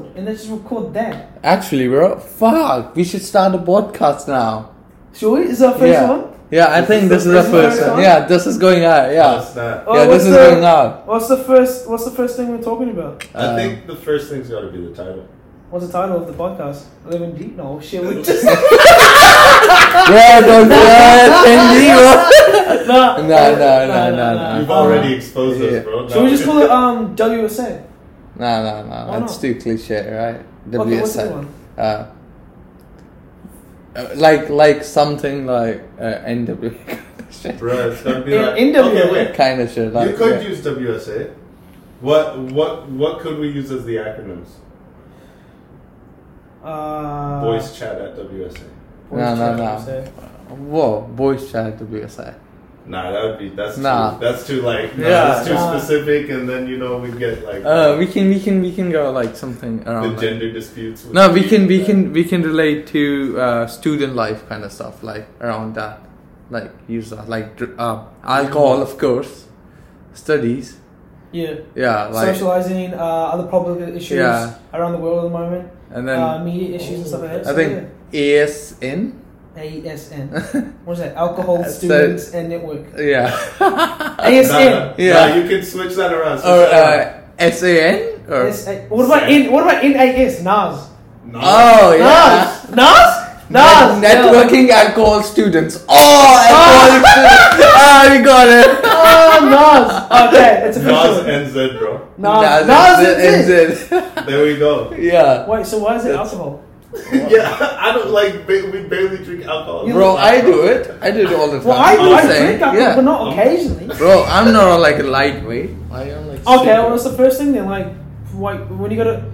and let's just record that. Actually, bro, fuck, we should start a podcast now. Should we? Is that first yeah. one? Yeah, I This think is this the is the first first one? one. Yeah, this is going out. Yeah, What's that? Oh, yeah, what's this is the- going out. What's the first? What's the first thing we're talking about? I Um, think the first thing's got to be the title. What's the title of the podcast? Living deep? No shit. We just Yeah, don't do that. no, No, no, no, no, no. You've already exposed yeah. us, bro. Should we just call it um WSA? No, no, no. Why That's not? too cliche, right? Okay, what's the WSL. one? Uh, uh, like like something like uh, NW shit. Bro, it's gonna be like. in W- okay, wait. kind of shit. Like, you could yeah. use WSA. What what what could we use as the acronyms? Uh, Voice chat at WSA. voice No, no, chat, no. WSA. Whoa, boys chat WSI. Nah, that would be that's Nah. too that's too like nah, Yeah, that's too nah. specific, and then you know we get like Uh, we can we can we can go like something the around. like- gender disputes. No, we can we that- can we can relate to uh, student life kind of stuff like around that, like use that like uh, alcohol of course, studies. Yeah. Yeah, like Socializing, uh, other public issues Yeah. around the world at the moment, and then uh, media issues and stuff like that. I think ASN. yeah. ASN. What is that? Alcohol, So- students, and network. Yeah. Nah, ASN. nah, Yeah. nah, you can switch that around. switch or uh, SAN or SA. What about in? What about NAS? NAS. No. oh yeah. NAS. NAS. NAS. Net- networking alcohol students. Oh, alcoholic students. Ah, we got it. Oh, NAS. Okay, it's Nas official. and Z, bro. NAS. Nas, NAS is is it. it. There we go. Yeah. Wait, so why is it That's- alcohol? yeah, I don't like. Ba- we barely drink alcohol. Bro, I do it. I do it all the time. Well, I, I'm I drink alcohol, yeah. but not occasionally. Bro, I'm not like a lightweight. I am like. Okay, super- well, what's the first thing then? Like, like when you go to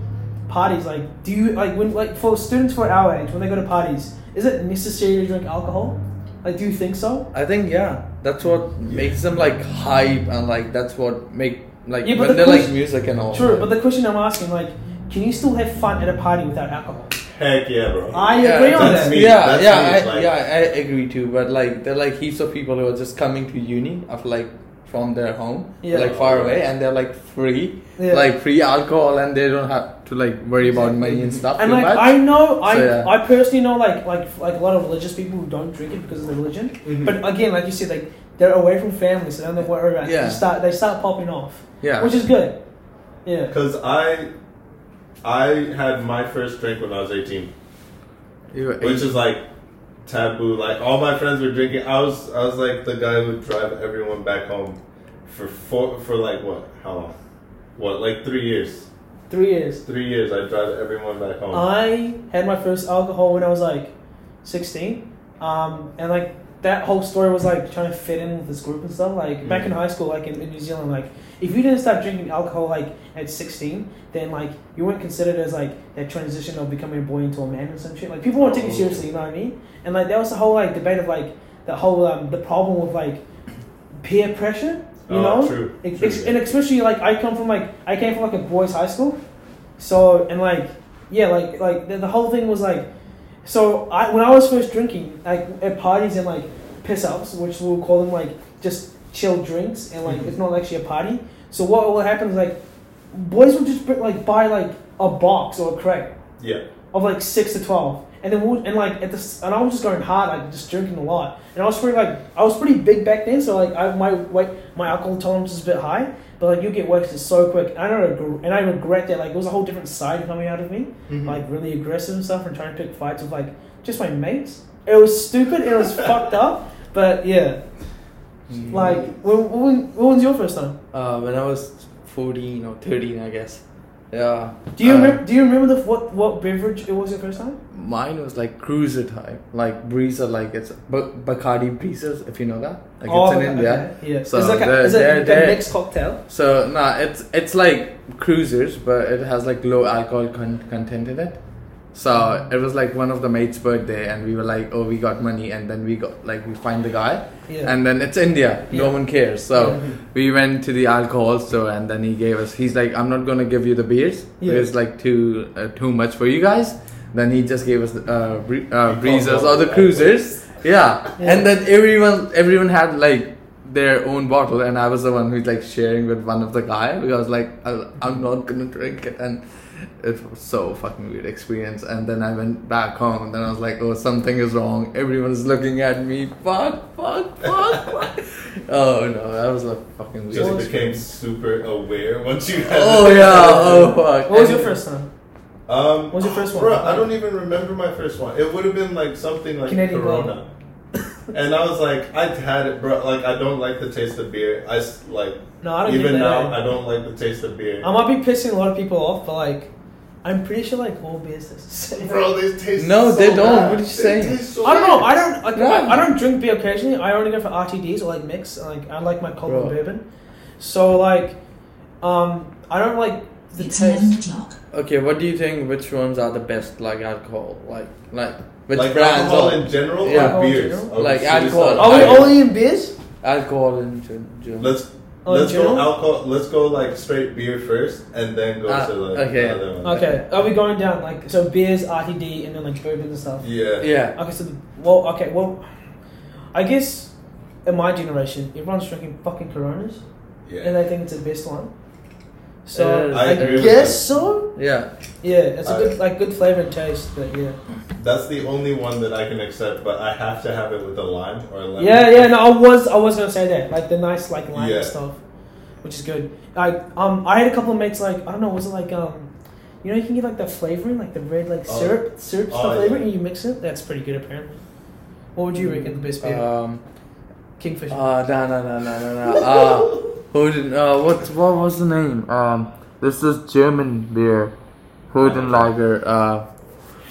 parties, like, do you like when like for students for our age when they go to parties, is it necessary to drink alcohol? Like, do you think so? I think yeah, that's what makes them like hype and like that's what make like Yeah, but when the they like question- music and all. True, but the question I'm asking, like, can you still have fun at a party without alcohol? Heck yeah, bro. I Yeah, agree on that. me. yeah, That's yeah, me, I, like- yeah, I agree too. But like, there are like heaps of people who are just coming to uni of like from their home, Yeah. like far away, and they're like free, Yeah. like free alcohol, and they don't have to like worry about money and stuff And too like much. I know, I So, yeah. I personally know like like like a lot of religious people who don't drink it because of their religion. Mhm. But again, like you said, like they're away from family, so they don't worry about it. Yeah. They start they start popping off, yeah, which is good. Yeah. Because I, I had my first drink when I was eighteen, You were which is like taboo. Like all my friends were drinking. I was, I was like the guy who would drive everyone back home for four, for like what? How long? What? Like three years. Three years. Three years. I drive everyone back home. I had my first alcohol when I was like 16. Um, and like that whole story was like trying to fit in with this group and stuff. Like back in Mhm. high school, like in, in New Zealand, like if you didn't start drinking alcohol like at 16, then like you weren't considered as like that transition of becoming a boy into a man and some shit. Like people won't take you Oh. seriously, you know what I mean? And like that was the whole like debate of like the whole um, the problem with like peer pressure. You Oh, know, true, Ex- true, and especially like I come from like I came from like a boys' high school, so and like yeah, like like the, the whole thing was like, so I when I was first drinking like at parties and like piss ups, which we'll call them like just chill drinks and like Mhm. it's not actually a party. So what will happen is like boys would just like buy like a box or a crate yeah. of like six to twelve, and then we'll, and like at this, and I was just going hard, like just drinking a lot, and I was pretty like I was pretty big back then, so like I, my weight, my alcohol tolerance is a bit high, but like you get wasted so quick, I don't regret, and I regret that, like it was a whole different side coming out of me, Mhm. like really aggressive and stuff, and trying to pick fights with like just my mates. It was stupid, it was fucked up, but yeah, Mm. like when, when, when was your first time? uh, when I was 14 or 13, I guess. Yeah. Do you Uh, remember? Do you remember the what what beverage it was your first time? Mine was like cruiser type, like breezer, like it's B- Bacardi breezers, if you know that. Like Oh, it's in okay, India. okay, Yeah. So it's like a, is it they're- a they're- mixed cocktail? So nah, it's it's like cruisers, but it has like low alcohol con- content in it. So it was like one of the mates' birthday, and we were like, oh, we got money, and then we got like we find the guy, Yeah. and then it's India, no Yeah. one cares. So we went to the alcohol store, and then he gave us. He's like, I'm not gonna give you the beers. Yeah. It's like too uh, too much for you guys. Then he just gave us uh, bre- uh, breezers or the cruisers. Yeah. Yeah. and then everyone everyone had like their own bottle, and I was the one who's like sharing with one of the guy because like I, I'm not gonna drink it, and it was so fucking weird experience. And then I went back home. And then I was like, oh, something is wrong. Everyone's looking at me. Fuck, fuck, fuck, fuck. Oh no, that was a fucking weird. Just became experience. super aware once you had. Oh yeah. Oh fuck. What was your first time? Um, What was your first one? Bro, I don't even remember my first one. It would have been like something like Canadian Corona. And I was like, I had it, bro. Like, I don't like the taste of beer. I like No, I don't even now. I don't like the taste of beer. I might be pissing a lot of people off, but like, I'm pretty sure like all beers taste the same. Bro, they taste No, so they don't. bad. What are you They saying? so I don't know. I don't like. No. I, I don't drink beer occasionally. I only go for RTDs or like mix. Like I like my cold Bro. bourbon. So like, um, I don't like the It's taste. Okay, what do you think? Which ones are the best? Like alcohol, like like which like brands? alcohol in general Yeah. or beers? general? Like alcohol. Are we only in beers? alcohol in gen- Let's Oh, let's go alcohol. Let's go like straight beer first, and then go Ah, to like okay. the other one. Okay. Are we going down like so beers, RTD, and then like bourbon and stuff? Yeah. yeah. Okay. So the, well, okay. Well, I guess in my generation, everyone's drinking fucking Coronas, and they think it's the best one. So I, I agree with guess that. so. Yeah. Yeah, it's a I- good like good flavor and taste, but yeah. That's the only one that I can accept, but I have to have it with a lime or a lemon. Yeah, yeah. No, I was I was gonna say that like the nice like lime Yeah. stuff, which is good. Like um, I had a couple of mates like I don't know, was it like um, you know you can get like the flavoring like the red like Oh. syrup syrup Oh, stuff flavor yeah. and you mix it. That's pretty good apparently. What would you reckon the best beer? Um. Kingfisher. Uh, no, no, no, no, no, no. Uh, Hoden. Uh, what, what was the name? Um, this is German beer. Hoden Lager. Uh,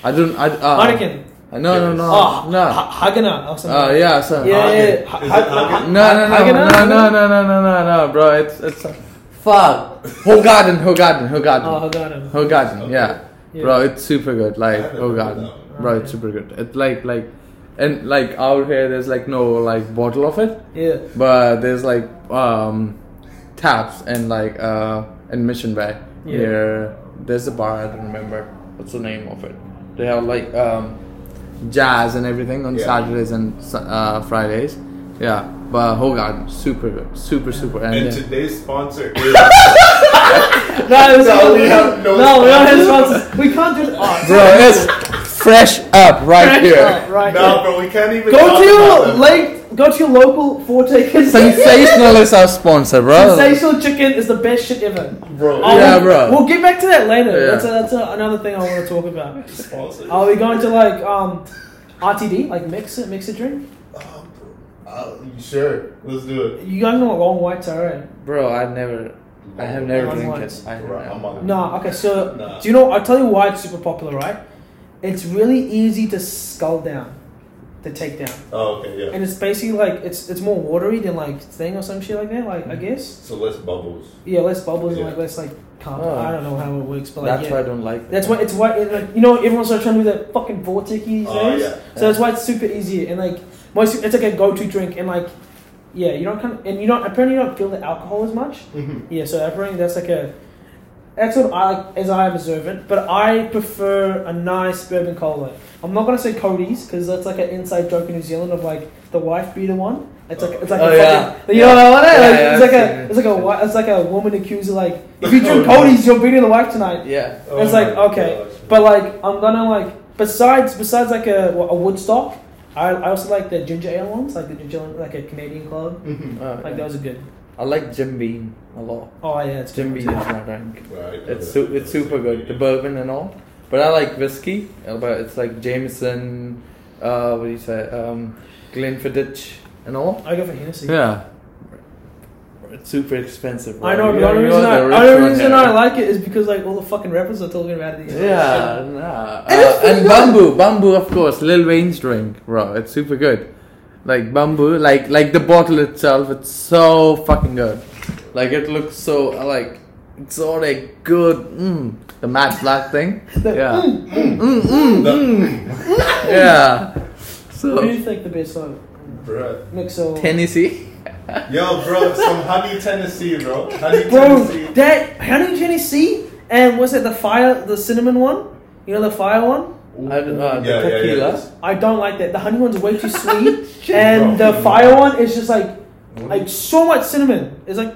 I don't. I. Uh, Heineken. No, no, no, Oh, no. Ha- Hagener or something. Uh, yeah, so. yeah, yeah. Hagen. yeah. Ha- Is Ha- it Ha- Hagen? No, no, no, no, no, no, no, no, no, no, bro. It's it's. Uh, fuck. Hoegaarden, Hoegaarden, Hoegaarden. Oh, Hagener. Hoegaarden. Okay. Yeah. Yeah. Bro, it's super good. Like I haven't oh heard god, that one. bro, it's super good. It's like like, and like out here, there's like no like bottle of it, Yeah. but there's like um taps and like uh in Mission Bay. Yeah. Here, there's a bar. I don't remember what's the name of it. They have like um jazz and everything on Yeah. Saturdays and uh, Fridays. Yeah, but Hoegaarden, super super super. And, And yeah. today's sponsor is No, it was No, we have no no, we don't have sponsors. sponsors. We can't do it. Oh, bro, it's fresh up right Fresh here. up, right no, here. bro. We can't even Go to about your late, go to your local Forte. Sensational is our sponsor, bro. Sensational chicken is the best shit ever. bro. Oh, Yeah, we'll, bro. We'll get back to that later. Yeah. That's, a, that's a, another thing I want to talk about. Sponsor. Are we going to like um, RTD, like mix it, mix a drink? Oh, bro. Uh, sure, let's do it. You guys know what long whites are, right? Bro, I never, I have never Long drank ones. it. I Bro, I'm have on it. No, okay. So Nah. do you know? I'll tell you why it's super popular, right? It's really easy to skull down, to take down, Oh, okay, yeah. and it's basically like it's it's more watery than like thing or some shit like that. Like I guess. So less bubbles. Yeah, less bubbles and like less like carb. Oh. I don't know how it works, but like That's yeah. why I don't like. That's why it's why it, like, you know everyone's like trying to do that fucking vortex these Oh, days. yeah. So that's why it's super easy and like most it's like a go to drink and like yeah you don't kind of and you don't apparently you don't feel the alcohol as much. Mm-hmm. Yeah, so apparently that's like a that's what I like as I observe it. But I prefer a nice bourbon cola. I'm not gonna say Cody's because that's like an inside joke in New Zealand of like the wife beater one. It's like it's like Oh, a yeah. fucking, you know what I mean? Yeah, Like, yeah, it's like I've a it's like a wi- it's like a woman accused of like if you drink Oh. Cody's you're beating the wife tonight. Yeah. It's like, okay, But like I'm gonna like besides besides like a a Woodstock, I, I also like the ginger ale ones, like the ginger like a Canadian club. Mm-hmm. Uh, Like those are good. I like Jim Beam a lot. Oh yeah, it's Jim good. Beam is my drink. Right. It's su- it's super good. The bourbon and all. But I like whiskey. But it's like Jameson. Uh, what do you say? Um, Glenfiddich and all. I go for Hennessy. Yeah. It's super expensive. I know. The You're- only you're reason, I, the the rich only one reason. I like it is because like all the fucking rappers are talking about it. Yeah, nah. And Uh, pretty and Bumbu, Bumbu, of course. Lil Wayne's drink, bro. It's super good. Like Bumbu, like like the bottle itself. It's so fucking good. Like it looks so like it's so like good. Mm, the matte black thing. Yeah, Mm, mm, mm. yeah. What do you think the best one? Bruh. Mix of Tennessee. Yo, bro, some honey Tennessee, bro. Honey bro. Tennessee. That honey Tennessee and was it the fire the cinnamon one? You know the fire one? I don't know. The Yeah, yeah, tequila. yeah. I don't like that. The honey one's way too sweet, and bro. the fire one is just like What like so much cinnamon. It's like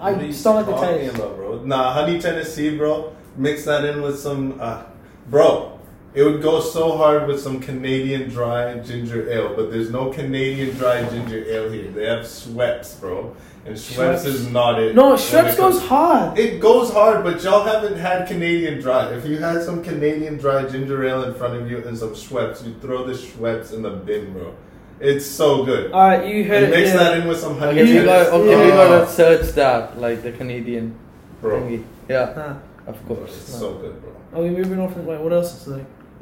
I what are you just don't like the taste. about, bro? Nah, honey Tennessee, bro. mix that in with some, uh, bro. It would go so hard with some Canadian dry ginger ale, but there's no Canadian dry ginger ale here. They have Schweppes, bro, and Schweppes, Schweppes. is not it. No, Schweppes it goes hard. It goes hard, but y'all haven't had Canadian dry. If you had some Canadian dry ginger ale in front of you and some Schweppes, you throw the Schweppes in the bin, bro. It's so good. Alright, you heard And it. mix yeah. that in with some honey. Okay, we got, Tennis. okay, we Oh, gotta search that, like the Canadian bro. thingy. Yeah, Huh. of It's course. so good, bro. Are we moving on from like what else is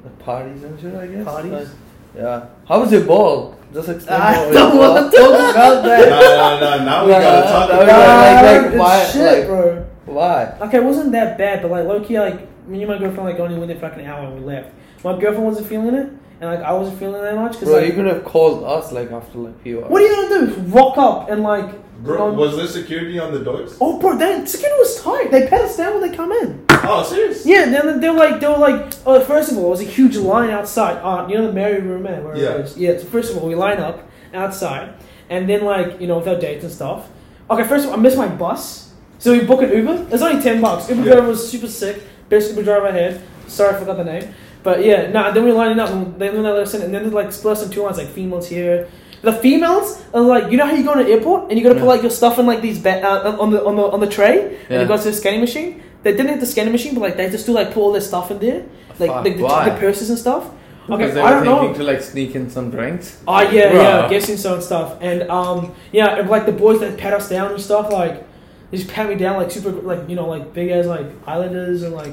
like? Parties and shit, I guess. Parties? Like, yeah. How was your ball? Just explain. I don't was. want to talk about no, that. no, no. Now we Nah, gotta talk about nah. it. like- like, it's why- shit, like- bro. Why? Okay, it wasn't that bad, but like low key, like me and my girlfriend like only went there for like an hour and we left. My girlfriend wasn't feeling it, and like I wasn't feeling it that much. Cause Bro, like, you could have called us like after like few hours. what are you gonna do? Rock up and like, Bro, um, was there security on the doors? oh, bro, that security was tight. They pat us down when they come in. Oh, serious? Yeah, then they're like, they were like, oh, first of all, it was a huge line outside. Uh, you know the Mary Room, man, where Yeah. it is. Yeah. So first of all, we line up outside, and then like, you know, with our dates and stuff. Okay, first of all, I missed my bus, so we book an Uber. It's only ten bucks. Uber Yeah. driver was super sick. Best Uber driver I had. Sorry, I forgot the name. But yeah, nah. Then we lining up, and then they us in, and then they like split us in two lines, like females here. The females are like, you know how you go to an airport and you gotta put Yeah. like your stuff in like these ba- uh, on the on the on the tray, and Yeah. it goes to the scanning machine. They didn't have the scanning machine, but like they just do like put all their stuff in there, like, Fuck, the, why? the purses and stuff. Okay, Because they I were don't thinking know. to like sneak in some drinks. Oh yeah, Bruh. yeah, guessing so and stuff. And um, yeah, and, like the boys that pat us down and stuff, like they just pat me down like super, like you know, like big as like Islanders and like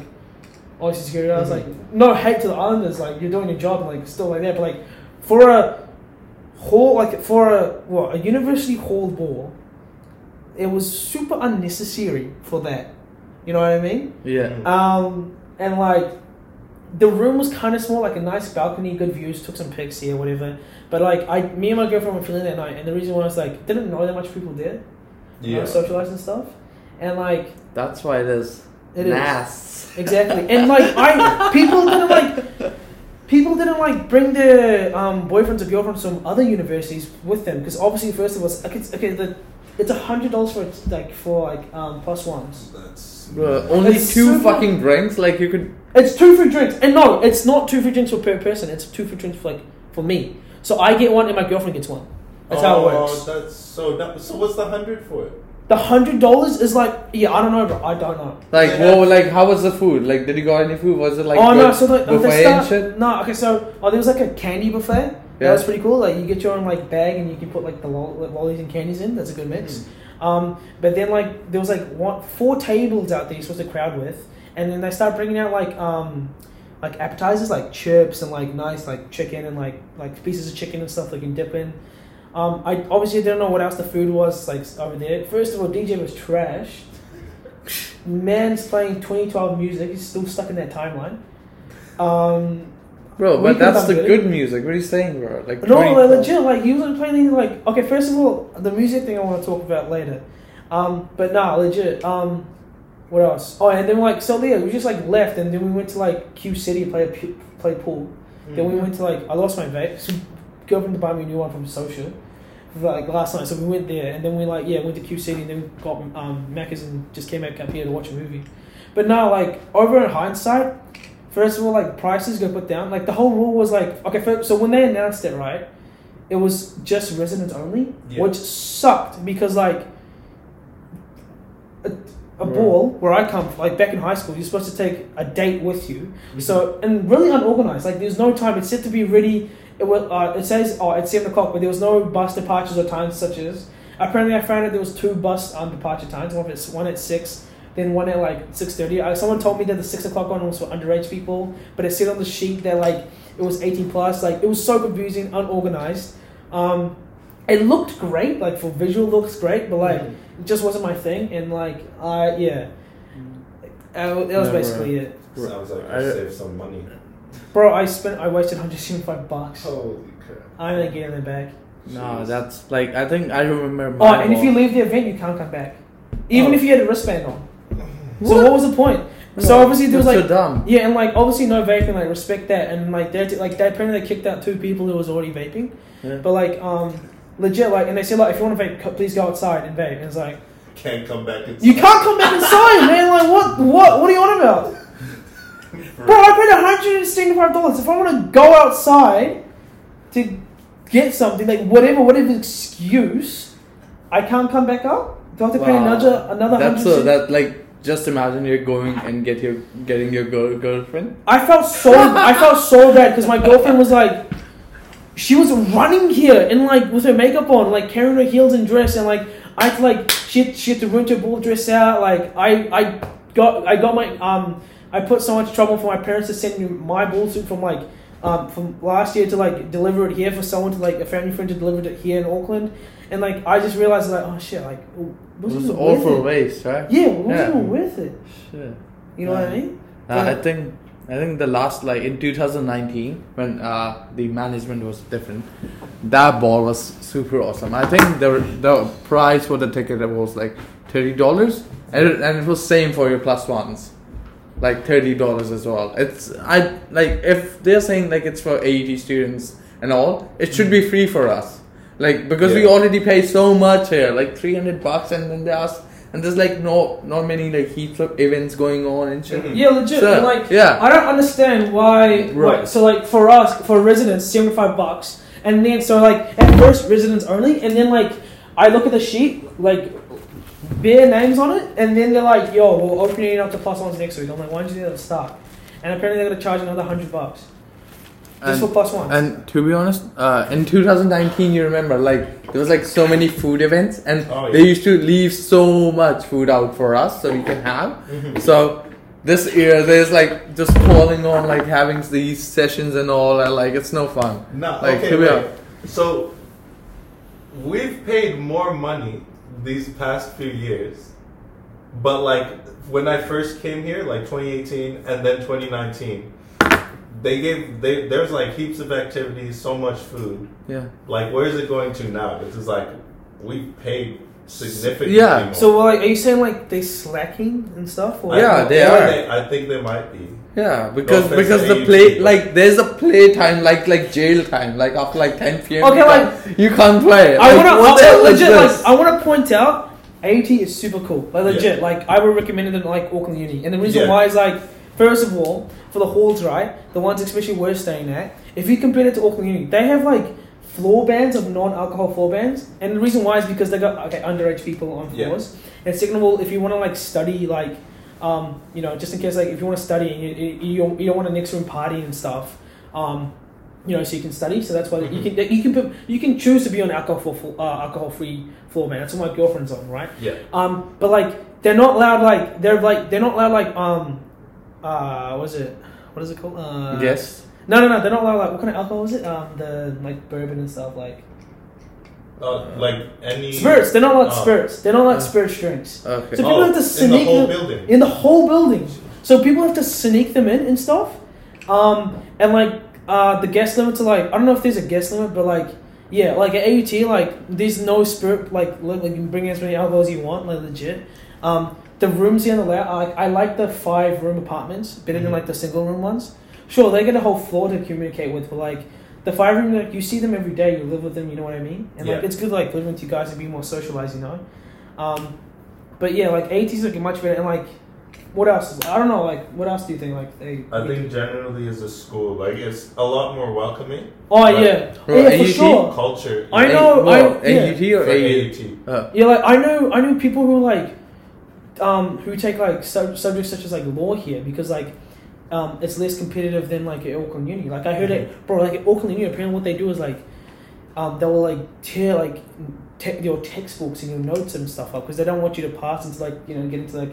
all these security guys. Like no hate to the Islanders, like you're doing your job and like still like that, but like for a hall, like for a what a university hall ball, it was super unnecessary for that. You know what I mean? Yeah. Um, and like the room was kind of small, like a nice balcony, good views. Took some pics here, whatever. But like I, me and my girlfriend were feeling that night, and the reason why I was like didn't know that much people there, Yeah. uh, socialize and stuff, and like That's why it is. It is. Nas. exactly, and like I people didn't like. People didn't like bring their um, boyfriends or girlfriends from other universities with them because obviously first of all, it's- okay, it's- okay, the, it's a hundred dollars for like for like um, plus ones. That's Bro, only It's two super- fucking drinks. Like you could. It's two free drinks, and no, it's not two free drinks for per person. It's two free drinks for like for me. So I get one, and my girlfriend gets one. That's how it Oh, works. That's so. That, so what's the hundred for it? The hundred dollars is like yeah, I don't know, bro. I don't know. Like, Yeah. whoa, like, how was the food? Like, did you got any food? Was it like oh no, so the, buffet they and shit? No, okay, so oh, there was like a candy buffet. That was pretty cool. Like you get your own like bag, and you can put like the like, lollies and candies in. That's a good mix. Um, but then like there was like one four tables out there you're supposed to crowd with, and then they start bringing out like um like appetizers like chips and like nice like chicken and like like pieces of chicken and stuff they can dip in. Um, I obviously didn't know what else the food was like over there. First of all, DJ was trash. Man's playing 2012 music. He's still stuck in that timeline. Um, Bro, but that's the good good. music. What are you saying, bro? Like, no, like, legit. Like he wasn't playing anything like. Okay, first of all, the music thing I want to talk about later. Um, but nah, legit. Um, what else? Oh, and then like so yeah, we just like left, and then we went to like Q City to play a pu- play pool. Then we went to like I lost my vape. So girlfriend to buy me a new one from Social. Like last night, so we went there, and then we like yeah went to Q City, and then we got um Macca's and just came back up here to watch a movie. But now like over in hindsight, first of all like prices got put down. Like the whole rule was like okay, first, so when they announced it right, it was just residents only, Yeah. which sucked because like a, a Right. ball where I come from, like back in high school, you're supposed to take a date with you. Mm-hmm. So and really unorganized. Like there's no time. It's set to be ready. It was. Uh, it says oh at seven o'clock, but there was no bus departures or times such as. Apparently, I found out there was two bus um, departure times. One at one at six, then one at like six thirty. Uh, someone told me that the six o'clock one was for underage people, but it said on the sheet that like it was eighteen plus. Like it was so confusing, unorganized. Um, it looked great, like for visual looks great, but like it just wasn't my thing. And like I yeah, uh, that was Never. basically it. Sounds like I- I saved some money. Bro, I spent I wasted 175 bucks. Holy crap! I'm gonna get it back. No, Jeez. that's like I think I remember. Oh, my and if you leave the event, you can't come back, even Oh. if you had a wristband on. So what was the point? So obviously there was like so dumb. yeah, and like obviously no vaping. Like respect that, and like they like they apparently they kicked out two people who was already vaping. Yeah. But like um legit like, and they said like if you want to vape, please go outside and vape. And it's like Can't come back. Inside. you can't come back inside, man. Like what what what are you on about? Bro, I paid hundred and seventy-five dollars. If I want to go outside to get something, like whatever, whatever excuse, I can't come back up. Do I have to pay another another That's so that like just imagine you're going and get your getting your girl, girlfriend. I felt so I felt so bad because my girlfriend was like, she was running here and like with her makeup on, like carrying her heels and dress, and like I had to like she had, she had to rent her ball dress out. Like I I got I got my um I put so much trouble for my parents to send me my ball suit from like. Um, from last year to like deliver it here for someone to like a family friend to deliver it here in Auckland, and like I just realized like oh shit like It was was it all for waste, right? Yeah, wasn't Yeah. even worth it. Shit. You know what I Yeah. mean? Uh, I think I think the last like in 2019 when uh, the management was different, that ball was super awesome. I think the the price for the ticket was like thirty dollars, and and it was same for your plus ones, like thirty dollars as well. It's I like if they're saying like it's for AET students and all, it should be free for us. Like because we already pay so much here, like three hundred bucks, and then they ask, and there's like no not many like heaps of events going on and shit. Mhm. Yeah, legit. So, and, like yeah. I don't understand why. Right. Right. So like for us, for residents, seventy five bucks, and then so like at first residents only, and then like I look at the sheet, like bare names on it, and then they're like, "Yo, we're opening it up to plus ones next week." I'm like, "Why did you do that at the start?" And apparently they're gonna charge another hundred bucks just for And, plus ones. and to be honest, uh, in 2019, you remember, like there was like so many food events, and Oh, they used to leave so much food out for us so we can have. Mhm. So this year, there's like just calling on like having these sessions and all, and like it's no fun. No, Like, okay, here we wait. So we've paid more money these past few years, but like when I first came here, like 2018 and then 2019, they gave they there's like heaps of activities, so much food. Yeah. Like where is it going to now? It's just like we paid significantly Yeah, more. so like, are you saying like they slacking and stuff? Or Yeah, think- they I are. think I think they might be. Yeah, because offense because the play but- like there's a play time like like jail time like after like 10 p.m. Okay, you, like- can't, you can't play. I Like, want to what the legit like I want to point out AT is super cool. Like legit, Yeah. like I would recommend it in like Auckland Uni. And the reason Yeah. why is like first of all for the halls, right? The ones especially we're staying at. If you compare it to Auckland Uni, they have like floor bands of non-alcohol floor bands, and the reason why is because they got okay underage people on Yeah. floors. And second of all, if you want to like study like. Um, you know, just in case, like, if you want to study and you, you, you don't, you don't want a next room party and stuff, um, you know, so you can study. So that's why you Mhm. can you can put, you can choose to be on alcohol uh, alcohol free floor man. That's what my girlfriend's on, right? Yeah. Um, but like they're not allowed like they're like they're not allowed like um, uh, what is it? What is it called? Uh, yes. No, no, no. They're not allowed like what kind of alcohol is it? Um, the like bourbon and stuff like Uh, like any spirits. They're not allowed Oh. spirits. They're not allowed Uh. spirits drinks. Okay. So people have to in the sneak whole them- building. in the whole building. So people have to sneak them in and stuff. Um, and like uh, the guest limit to like I don't know if there's a guest limit, but like yeah, like at AUT, like there's no spirit like look like you can bring as many alcohol as you want, like legit. Um, the rooms here in the left, I like I like the five room apartments better than Mhm. like the single room ones. Sure, they get a whole floor to communicate with, but like the five room, like you see them every day, you live with them, you know what I mean? And like it's good like living with you guys and be more socialized, you know. Um, but yeah, like AT's looking much better, and like what else? I don't know, like what else do you think? Like they. I think generally as a school, like it's a lot more welcoming. Oh Like- yeah, Bro, oh, yeah for AUT? sure. Culture. I know, A- I- what, yeah. AUT or for AU? AUT. Uh, Yeah, like I know, I know people who like, um, who take like sub- subjects such as like law here because like, um, it's less competitive than like at Auckland Uni. Like I heard it, bro. Like at Auckland Uni, apparently what they do is like, um, they will like tear like te- your textbooks and your notes and stuff up because they don't want you to pass into like you know get into like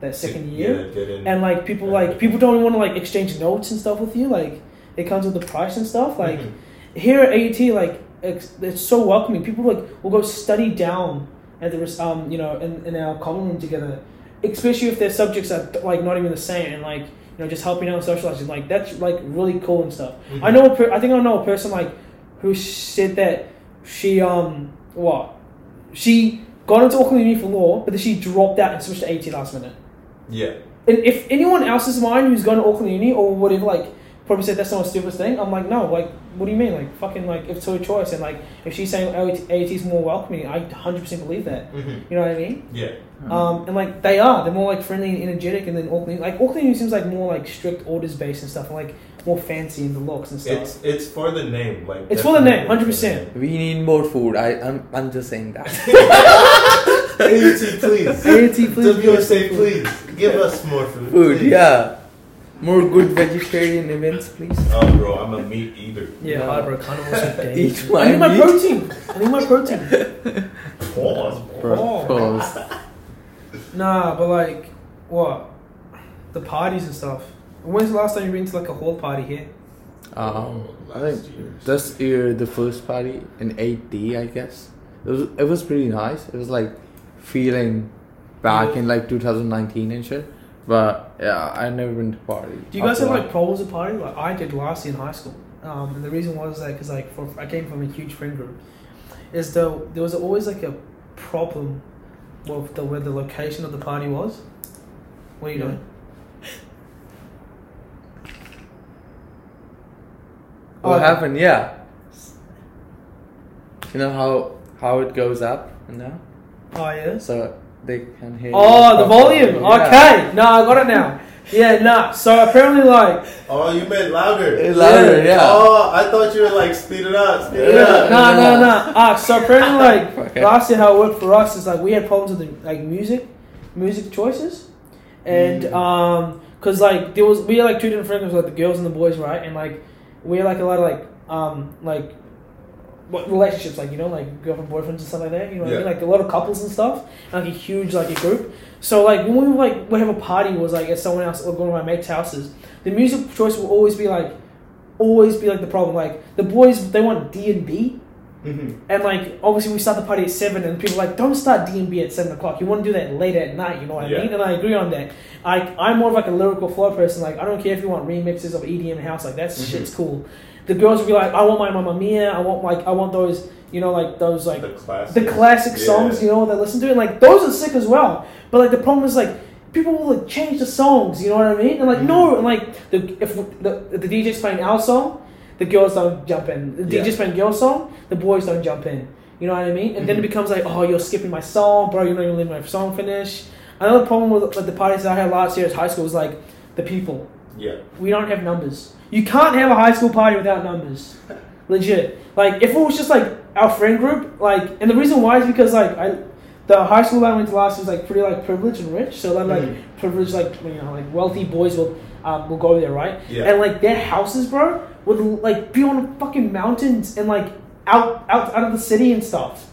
that second year. Yeah, in. And like people like people don't want to like exchange notes and stuff with you. Like it comes with the price and stuff. Like Mhm. here at AUT, like it's, it's so welcoming. People like will go study down at the um you know in, in our common room together, especially if their subjects are like not even the same and like you know just helping out and socializing. Like that's like really cool and stuff. Mhm. I know a per- I think I know a person like who said that she um what she got into Auckland Uni for law, but then she dropped out and switched to AT last minute. Yeah. And if anyone else is mine who's gone to Auckland Uni or whatever, like probably said that's not a stupid thing. I'm like, no, like, what do you mean? Like, fucking, like, it's her choice. And, like, if she's saying AOT is more welcoming, I 100% believe that. hmm You know what I mean? Yeah. Um, and, like, they are. They're more, like, friendly and energetic. And then Auckland, like, Auckland seems like more, like, strict orders based and stuff. And, like, more fancy in the looks and stuff. It's it's for the name, like It's for the name, 100%. We need more food. I, I'm, I'm just saying that. AOT, please. AOT, please. WSA, please give us more food. Food, please. yeah. More good vegetarian events, please. Oh, bro, I'm a meat eater. Yeah, No. hard bro, carnival's so dead. Eat I need my my protein. I need my protein. Pause. Bro, Oh. pause. Nah, but like, what? The parties and stuff. When's the last time you been to like a hall party here? Um, I think year's. this year the first party in 8D, I guess. It was it was pretty nice. It was like feeling back in like 2019 and shit. But yeah, I never been to party. Do you guys have like problems at party? Like I did last year in high school. Um, and the reason was that because like for, I came from a huge friend group, is though there was always like a problem with the where the location of the party was. What are you Yeah. doing? What Oh, happened? Yeah. You know how how it goes up and down, Oh yeah. so they can hear. Oh, you the volume. Yeah. Okay. No, I got it now. Yeah, nah. So apparently, like, Oh, you meant louder. It's louder, yeah. Oh, I thought you were like speed it up, speed it Yeah. up. no, no, no. Ah, so apparently, like Okay. last year, how it worked for us is like we had problems with the like music, music choices, and Mm. um, cause like there was we had like two different friends, like the girls and the boys, right? And like we had like a lot of like um like what relationships, like you know, like girlfriend boyfriends and stuff like that. You know, what I mean? like a lot of couples and stuff, and, like a huge like a group. So like when we would, like we have a party was like at someone else or one of my mates' houses, the music choice will always be like always be like the problem. Like the boys they want D and B. Mhm. And like obviously we start the party at seven, and people are like don't start D and B at seven o'clock. You want to do that late at night. You know what Yeah. I mean? And I agree on that. I I'm more of like a lyrical flow person. Like I don't care if you want remixes of EDM house. Like that Mhm. shit's cool. The girls will be like, I want my Mamma Mia. I want like I want those. You know, like those like the classic. the classic Yeah. songs, you know, that listen to it. Like those are sick as well. But like the problem is like people will like change the songs. You know what I mean? And like no, and like the if the, the DJ's playing our song, the girls don't jump in. The Yeah. DJ's playing your song, the boys don't jump in. You know what I mean? And then it Mhm. becomes like, oh, you're skipping my song, bro. You're not even letting my song finish. Another problem with like, the parties that I had last year at high school was like the people. Yeah. We don't have numbers. You can't have a high school party without numbers. Legit. Like if it was just like our friend group, like and the reason why is because like I the high school I went to last was like pretty like privileged and rich. So that like Mhm. privileged like you know like wealthy boys will um, will go there, right? Yeah. And like their houses, bro, would like be on fucking mountains and like out out out of the city and stuff.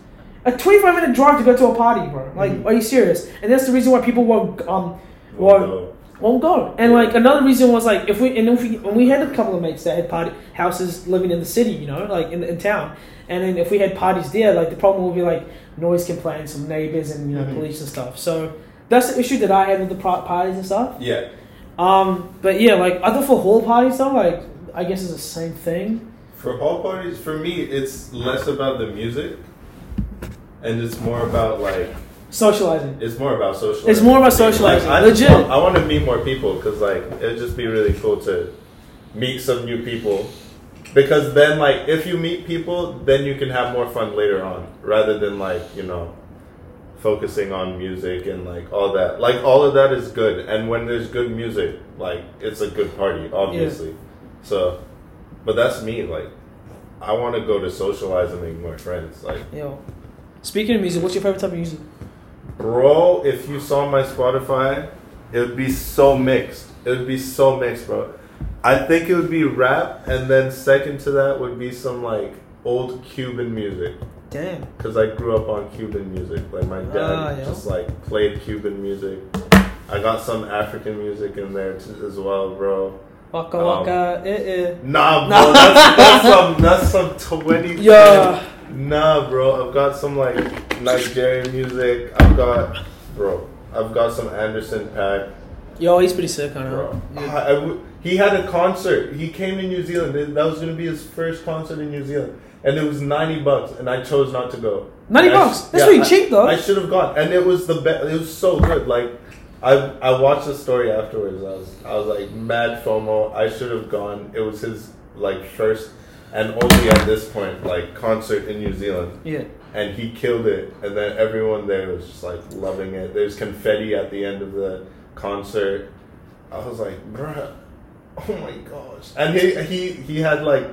A twenty five minute drive to go to a party, bro. Like, Mhm. are you serious? And that's the reason why people won't um Well, won't won't go. And like another reason was like if we and if we and we had a couple of mates that had party houses living in the city, you know, like in, in town. And then if we had parties there, like the problem would be like noise complaints from neighbors and you know Mhm. police and stuff. So that's the issue that I had with the parties and stuff. Yeah. Um, but yeah, like other for hall parties though, like I guess it's the same thing. For hall parties, for me, it's less about the music, and it's more about like Socializing. it's more about socializing. It's more about Like, socializing, I legit. want, I want to meet more people because like it'd just be really cool to meet some new people. Because then, like, if you meet people, then you can have more fun later on, rather than like you know, focusing on music and like all that. Like all of that is good, and when there's good music, like it's a good party, obviously. Yeah. So, but that's me. Like, I want to go to socialize and make more friends. Like, Yo. Speaking of music, what's your favorite type of music? Bro, if you saw my Spotify, it would be so mixed. It would be so mixed, bro. I think it would be rap, and then second to that would be some like old Cuban music. Damn. Because I grew up on Cuban music. Like my dad Ah, yeah. just like played Cuban music. I got some African music in there as well, bro. Waka Um, waka, eh eh. Nah, bro, that's, that's some that's some twenty. Yeah. Nah, bro, I've got some like Nigerian music. I've got, bro, I've got some Anderson .Paak, Yo, he's pretty sick, know. bro. Yeah. I- I w- he had a concert. He came to New Zealand. That was gonna be his first concert in New Zealand, and it was ninety bucks, and I chose not to go. 90 And bucks? sh- That's yeah, pretty cheap, though. I should have gone, and it was the best. It was so good. Like I I watched the story afterwards. I was I was like mad FOMO. I should have gone. It was his like first and only at this point like concert in New Zealand, Yeah. and he killed it. And then everyone there was just like loving it. There's confetti at the end of the concert. I was like, bruh, oh my gosh! And he he he had like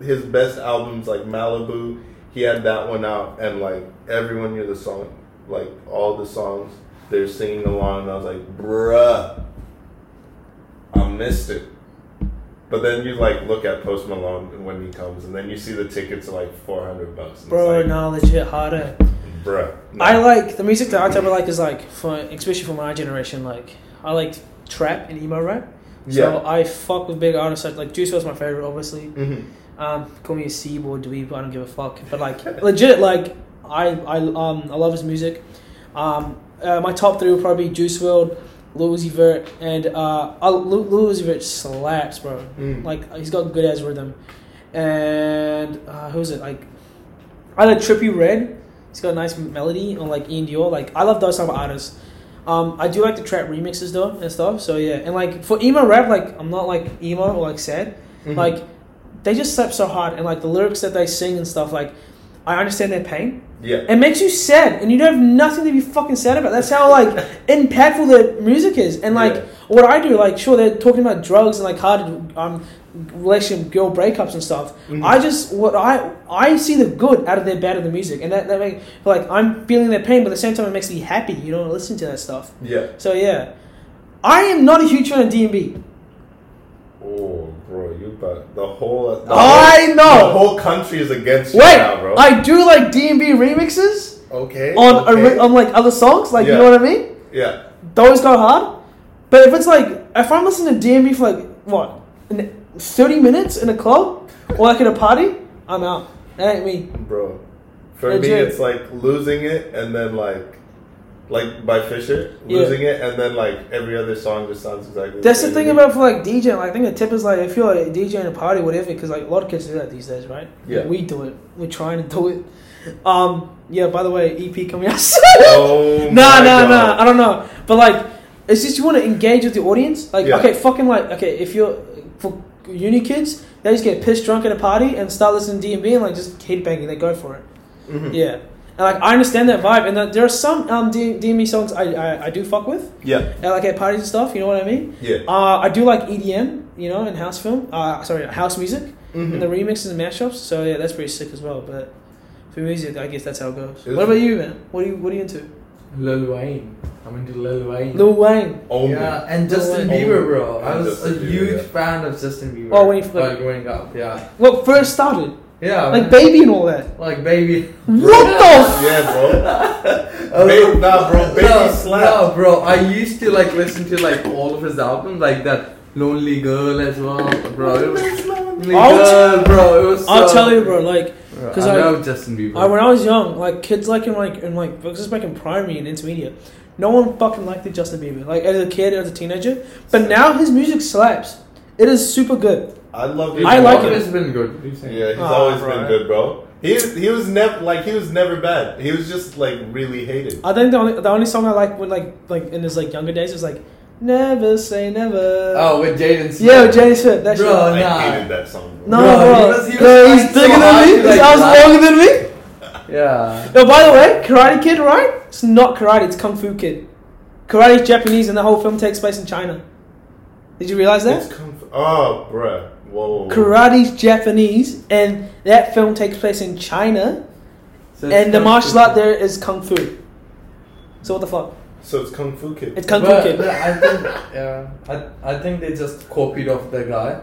his best albums like Malibu. He had that one out, and like everyone knew the song, like all the songs. They're singing along, and I was like, bruh, I missed it. But then you like look at Post Malone when he comes, and then you see the tickets are like four hundred bucks. Bro, like, no, legit harder. Bro, no. I like the music that I of like is like for especially for my generation. Like I like trap and emo rap. So Yeah. I fuck with big artists like, like Juice WRLD's my favorite, obviously. Mhm. Um, call me a seaboard dweeb, I don't give a fuck. But like legit, like I I um I love his music. Um, uh, my top three would probably be Juice WRLD, Uzi Vert, and uh, uh Uzi Vert slaps, bro. Mm. Like he's got good ass rhythm. And uh, who's it? Like I like Trippie Redd. He's got a nice melody on like iann dior. Like I love those type of artists. Um, I do like the trap remixes though and stuff. So yeah, and like for emo rap, like I'm not like emo or like sad. Mhm. Like they just slap so hard, and like the lyrics that they sing and stuff. Like I understand their pain. yeah. It makes you sad, and you don't have nothing to be fucking sad about. That's how like impactful the music is. And like Yeah. what I do, like sure they're talking about drugs and like hard um relationship girl breakups and stuff. Mhm. I just what I I see the good out of their bad of the music, and that that make like I'm feeling their pain, but at the same time it makes me happy. You know, listen to that stuff. Yeah. So yeah, I am not a huge fan of D and B. Oh, bro, you about the whole. The I whole, know. The whole country is against you Wait, now, bro. I do like D and B remixes okay. on okay. on like other songs, like Yeah. you know what I mean. yeah. those go hard. But if it's like if I'm listening to D and B for like what, thirty minutes in a club or like at a party, I'm out. That ain't me. Bro, for me, it's like losing it and then like, like by Fisher, Yeah. losing it and then like every other song just sounds exactly. That's the same thing about for like DJing. Like, I think the tip is like if you're like DJing a party, whatever, because like a lot of kids do that these days, right? Yeah. We do it. We're trying to do it. Um. Yeah. By the way, EP coming out. Oh Nah, nah, God. nah. I don't know. But like, it's just you want to engage with the audience. Like, Yeah. okay, fucking like, okay, if you're for uni kids, they just get pissed drunk at a party and start listening to D and B and like just head banging. They go for it. Mhm. Yeah. And like I understand that vibe, and that there are some um D- DMB songs I, I I do fuck with, Yeah. and like at parties and stuff. You know what I mean? Yeah. Uh, I do like EDM, you know, and house film. Uh, sorry, house music Mhm. and the remixes and mashups. So yeah, that's pretty sick as well. But for music, I guess that's how it goes. Is what about you, man? What are you What are you into? Lil Wayne. I'm into Lil Wayne. Lil Wayne. Only. Yeah, and Justin Wayne. Bieber, bro. I was Justin a Bieber, huge yeah. fan of Justin Bieber. Oh, when he- while growing up, yeah, Well, first started? Yeah, Like baby and all that. like baby. What the? Yeah, bro. Nah, bro, Baby no, slapped. No, bro. I used to like listen to like all of his albums, like that Lonely Girl as well, bro. It was Lonely I'll Girl, bro. It was. I'll tell you, bro. Like, because I, I- love Justin Bieber. I, when I was young, like kids, like in like in like this is back in primary and intermediate. No one fucking liked the Justin Bieber. Like as a kid, as a teenager. But now his music slaps. It is super good. I love He's I like he's been good. What do you think? Yeah, he's Ah, always bro. been good, bro. He he was never like he was never bad. He was just like really hated. I think the only the only song I like when like like in his like younger days was like Never Say Never. Oh, with Jaden Smith. yeah, with Jenny Smith. That Bro, shit. I nah. hated that song. Bro. No, Bro, bro. he was- he was no, he's trying so bigger hard than me. to, His like, arms laugh. longer than me. Yeah. No, by the way, Karate Kid, right? It's not karate. It's Kung Fu Kid. Karate is Japanese, and the whole film takes place in China. Did you realize that? It's comf- oh, bruh. Whoa. Karate's Japanese, and that film takes place in China, So and the martial art there is Kung Fu. So what the fuck? So it's Kung Fu Kid. It's Kung Fu Kid. but I think, yeah, I, I think they just copied off the guy.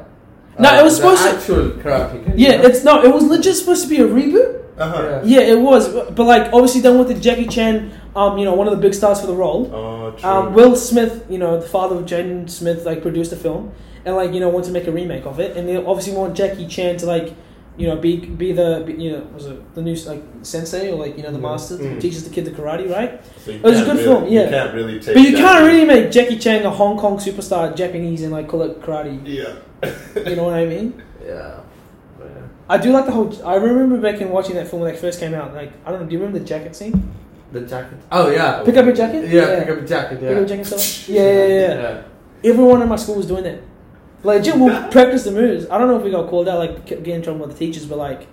No, Uh, it was the supposed to- actual Karate Kid. Yeah, you know? it's no, it was legit supposed to be a reboot. Uh-huh. Yeah, it was, but like obviously done with the Jackie Chan, um, you know, one of the big stars for the role. Oh, true. Um, Will Smith, you know, the father of Jaden Smith, like produced the film, and like you know, wanted to make a remake of it, and they obviously want Jackie Chan to like, you know, be be the be, you know was it the new like sensei or like you know the Mhm. master Mm. teaches the kid the karate, right? So it was a good really- film, yeah. You can't really take But you can't really make Jackie Chan a Hong Kong superstar Japanese and like call it karate. Yeah. You know what I mean? Yeah. But, yeah. I do like the whole. I remember back in watching that film when it first came out. Like I don't know. Do you remember the jacket scene? The jacket. Oh yeah. Pick up your jacket. Yeah, pick up your jacket. Yeah. Pick up your jacket. Stuff. Yeah, yeah, yeah. yeah. Everyone in my school was doing that. Like, Jim will practice the moves. I don't know if we got called out, like, get in trouble with the teachers, but like,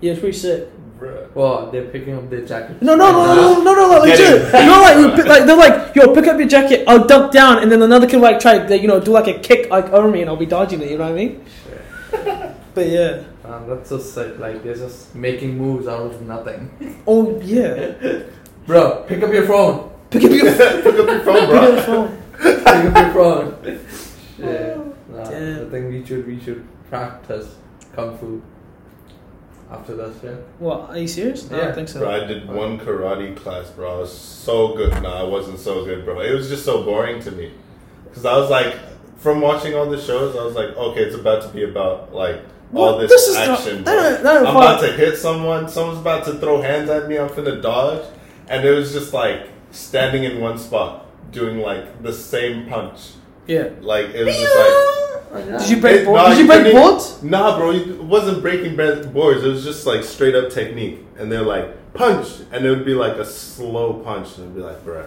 yeah, it's pretty sick. Bruh. Well, they're picking up their jacket. No, no, no, no, no, no, no, Get legit. it. You know, like, like they're like, yo, pick up your jacket. I'll duck down, and then another kid like try, to, you know, do like a kick like over me, and I'll be dodging it. You know what I mean? But yeah. Man, that's so sick. Like they're just making moves out of nothing. Oh yeah. Bro, pick up your phone. Pick up your Pick up your phone, pick up bro. your phone. pick up your phone. Yeah. Oh, nah, Damn. I think we should we should practice kung fu after this. Yeah. What? Are you serious? I Yeah. don't think so. Bro, I did one karate class, bro. I was so good. Nah, I wasn't so good, bro. It was just so boring to me. Because I was like, from watching all the shows, I was like, okay, it's about to be about, like, all this, This is not- action. that bro. ain't- that I'm fun. about to hit someone, someone's about to throw hands at me, I'm finna dodge. And it was just like standing in one spot, doing like the same punch. Yeah. Like, it was just like. Did you break It- boards? nah, Did you you break boards? Nah, bro, it wasn't breaking boards. It was just like straight up technique, and they're like punch, and it would be like a slow punch, and it'd be like, bruh.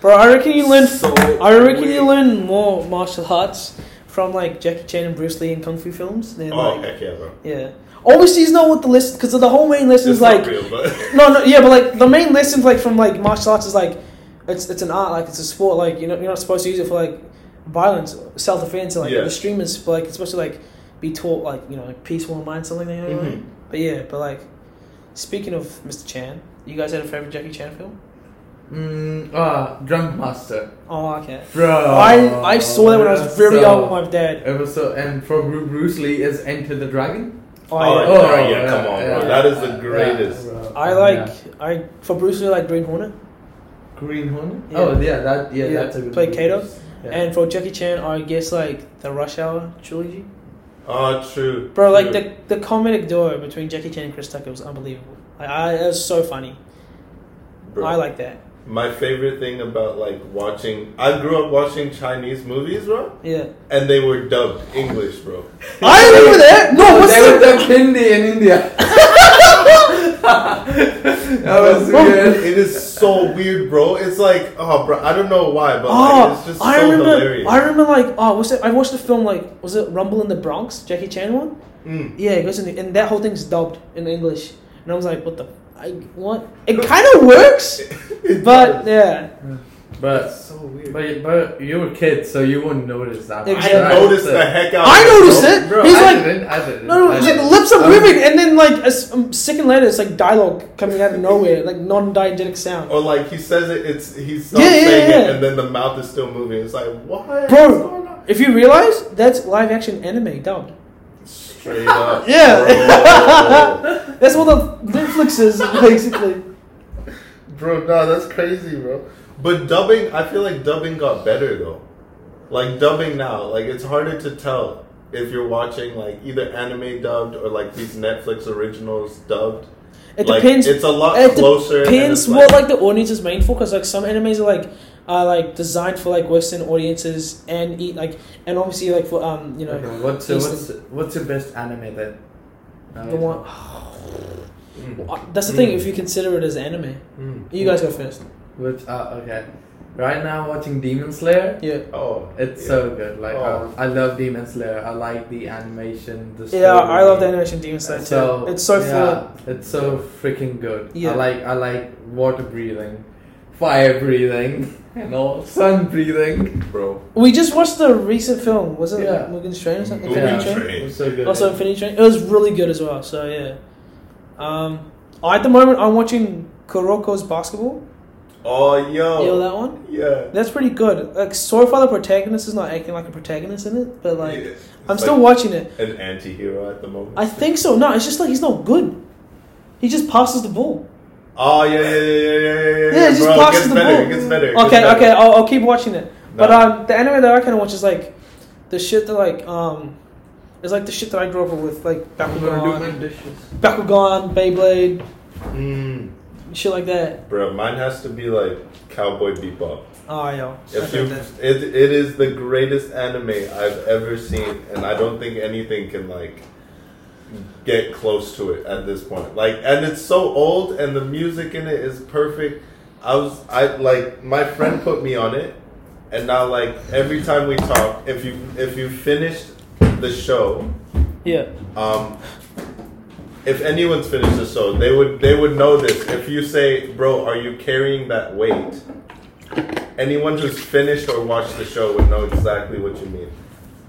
Bro, I reckon you learn. So I reckon weird. you learn more martial arts from like Jackie Chan and Bruce Lee and kung fu films than Oh like heck yeah, bro. yeah. Overseas know what the lesson because the whole main lesson is like not real, but no no yeah but like the main lessons like from like martial arts is like it's it's an art like it's a sport like you know you're not supposed to use it for like violence self defense like Yeah. the streamers but like it's supposed to like be taught like you know like peaceful in mind something like that. you know what I mean? Mhm. But yeah, but like speaking of Mr. Chan, you guys had a favorite Jackie Chan film? Mm, ah, Drunk Master. Oh okay. Bro. I I saw that when I was very so- young with my dad. It was so, and for Bruce Lee is Enter the Dragon. Oh, Oh, yeah. yeah, Oh, yeah, yeah, come on, yeah, bro. yeah. That is the greatest. Yeah. I like Yeah. I for Bruce Lee like Green Hornet, Green Hornet. Yeah. Oh yeah, that yeah, Yeah, that's a good play movie. Kato. Yeah. and for Jackie Chan I guess like the Rush Hour trilogy. Oh, true. Bro, like the the comedic duo between Jackie Chan and Chris Tucker was unbelievable. Like, I it was so funny. Bro, I like that. my favorite thing about like watching. I grew up watching Chinese movies, bro, Yeah. and they were dubbed English, bro. I remember that. No, what's they would the, have Hindi in India. that was Bro, weird. It is so weird, bro. It's like, oh, bro, I don't know why, but Oh, like, it's just I so remember. hilarious. I remember like oh, what's it? I watched the film like was it Rumble in the Bronx? Jackie Chan one. Mm. Yeah, it goes in, the, and that whole thing's dubbed in English, and I was like, what the, I what? It kind of works, but yeah, But It's so weird. but but you were kids, so you wouldn't notice that. Exactly. I Right. noticed the heck out. I of it, noticed bro. it. Bro, He's I like, didn't. I didn't. no, no, I didn't. lips are Um, moving, and then like a, um, second later, it's like dialogue coming out of nowhere, like non-diegetic sound. Or like he says it, it's he's not Yeah, yeah, saying yeah. it, and then the mouth is still moving. It's like what? Bro. What's going on? If you realize that's live action anime dubbed. Straight up. Yeah. That's what the Netflix is basically. Bro, no, that's crazy, bro. But dubbing, I feel like dubbing got better though. Like dubbing now, like it's harder to tell if you're watching like either anime dubbed or like these Netflix originals dubbed. It Like, depends. It's a lot it closer. and depends it's what like the audience is made for, because like some animes are like are like designed for like Western audiences and eat like and obviously like for um you know Okay, what's your, Eastern- what's what's your best anime then? the one. Mm. That's the thing. Mm. If you consider it as anime, Mm. you guys go first. Which uh, okay, right now watching Demon Slayer. Yeah. Oh, It's yeah. so good. Like Oh. I, I love Demon Slayer. I like the animation. The Yeah, I love the animation Demon Slayer too. So it's so yeah, full. It's so freaking good. Yeah. I like I like water breathing, fire breathing, and all sun breathing. bro. We just watched the recent film. Was it Yeah. like Mugen's Train or something? Mugen Infinity Train. Train? Train. It's so good. Also, Infinity Train. It was really good as well. So yeah. Um, at the moment, I'm watching Kuroko's Basketball. Oh, You know that one? Yeah. That's pretty good. Like, so far the protagonist is not acting like a protagonist in it, but like, Yeah. I'm It's still like watching it. an anti-hero at the moment. I think so. No, it's just like he's not good. He just passes the ball. Oh yeah, yeah, yeah, yeah, yeah, yeah. Yeah, it just bro, it passes gets the better. ball. It gets better. it Okay, gets better. okay, I'll, I'll keep watching it. But um, the anime that I kind of watch is like the shit that like um, is like the shit that I grew up with, like I'm gonna do my Bakugan, dishes. Bakugan, Beyblade, Mm, shit like that. bro, mine has to be like Cowboy Bebop. Oh, yo, If you, it, it is the greatest anime I've ever seen, and I don't think anything can like get close to it at this point. Like, and it's so old, and the music in it is perfect. I was I like my friend put me on it, and now like every time we talk, if you if you finished the show, Yeah. um, if anyone's finished the show, they would they would know this. If you say, "Bro, are you carrying that weight?" Anyone who's finished or watched the show would know exactly what you mean.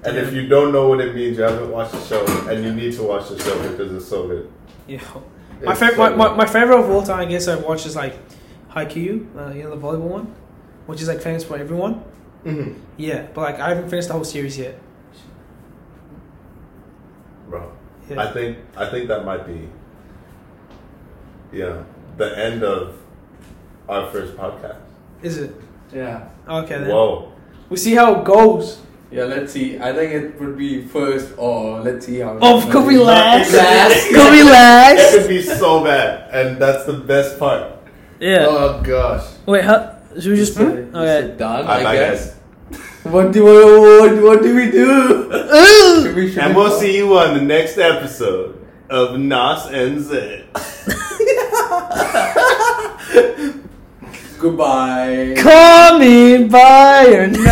And if you don't know what it means, you haven't watched the show, and you need to watch the show because it's so good. Yeah. My, It's fav- so my, my, my favorite of all time, I guess, I've watched is like Haikyuu, uh, you know, the volleyball one, which is like famous for everyone. Mhm. Yeah, but like I haven't finished the whole series yet. bro. Yeah. I think I think that might be, yeah, the end of our first podcast. Is it? Yeah. Okay then. Whoa, We see how it goes. Yeah, let's see. I think it would be first or let's see how. Oh, could be last. Last. Could be it could be so bad, and that's the best part. Yeah. Oh gosh. Wait, how, should we just? Is Hmm? Okay. it done? Bye, I bye, guess. Guys. What do what, what do we do? Should we, should And we we'll see you on the next episode of Nas and Zed. Goodbye. Call me by your name.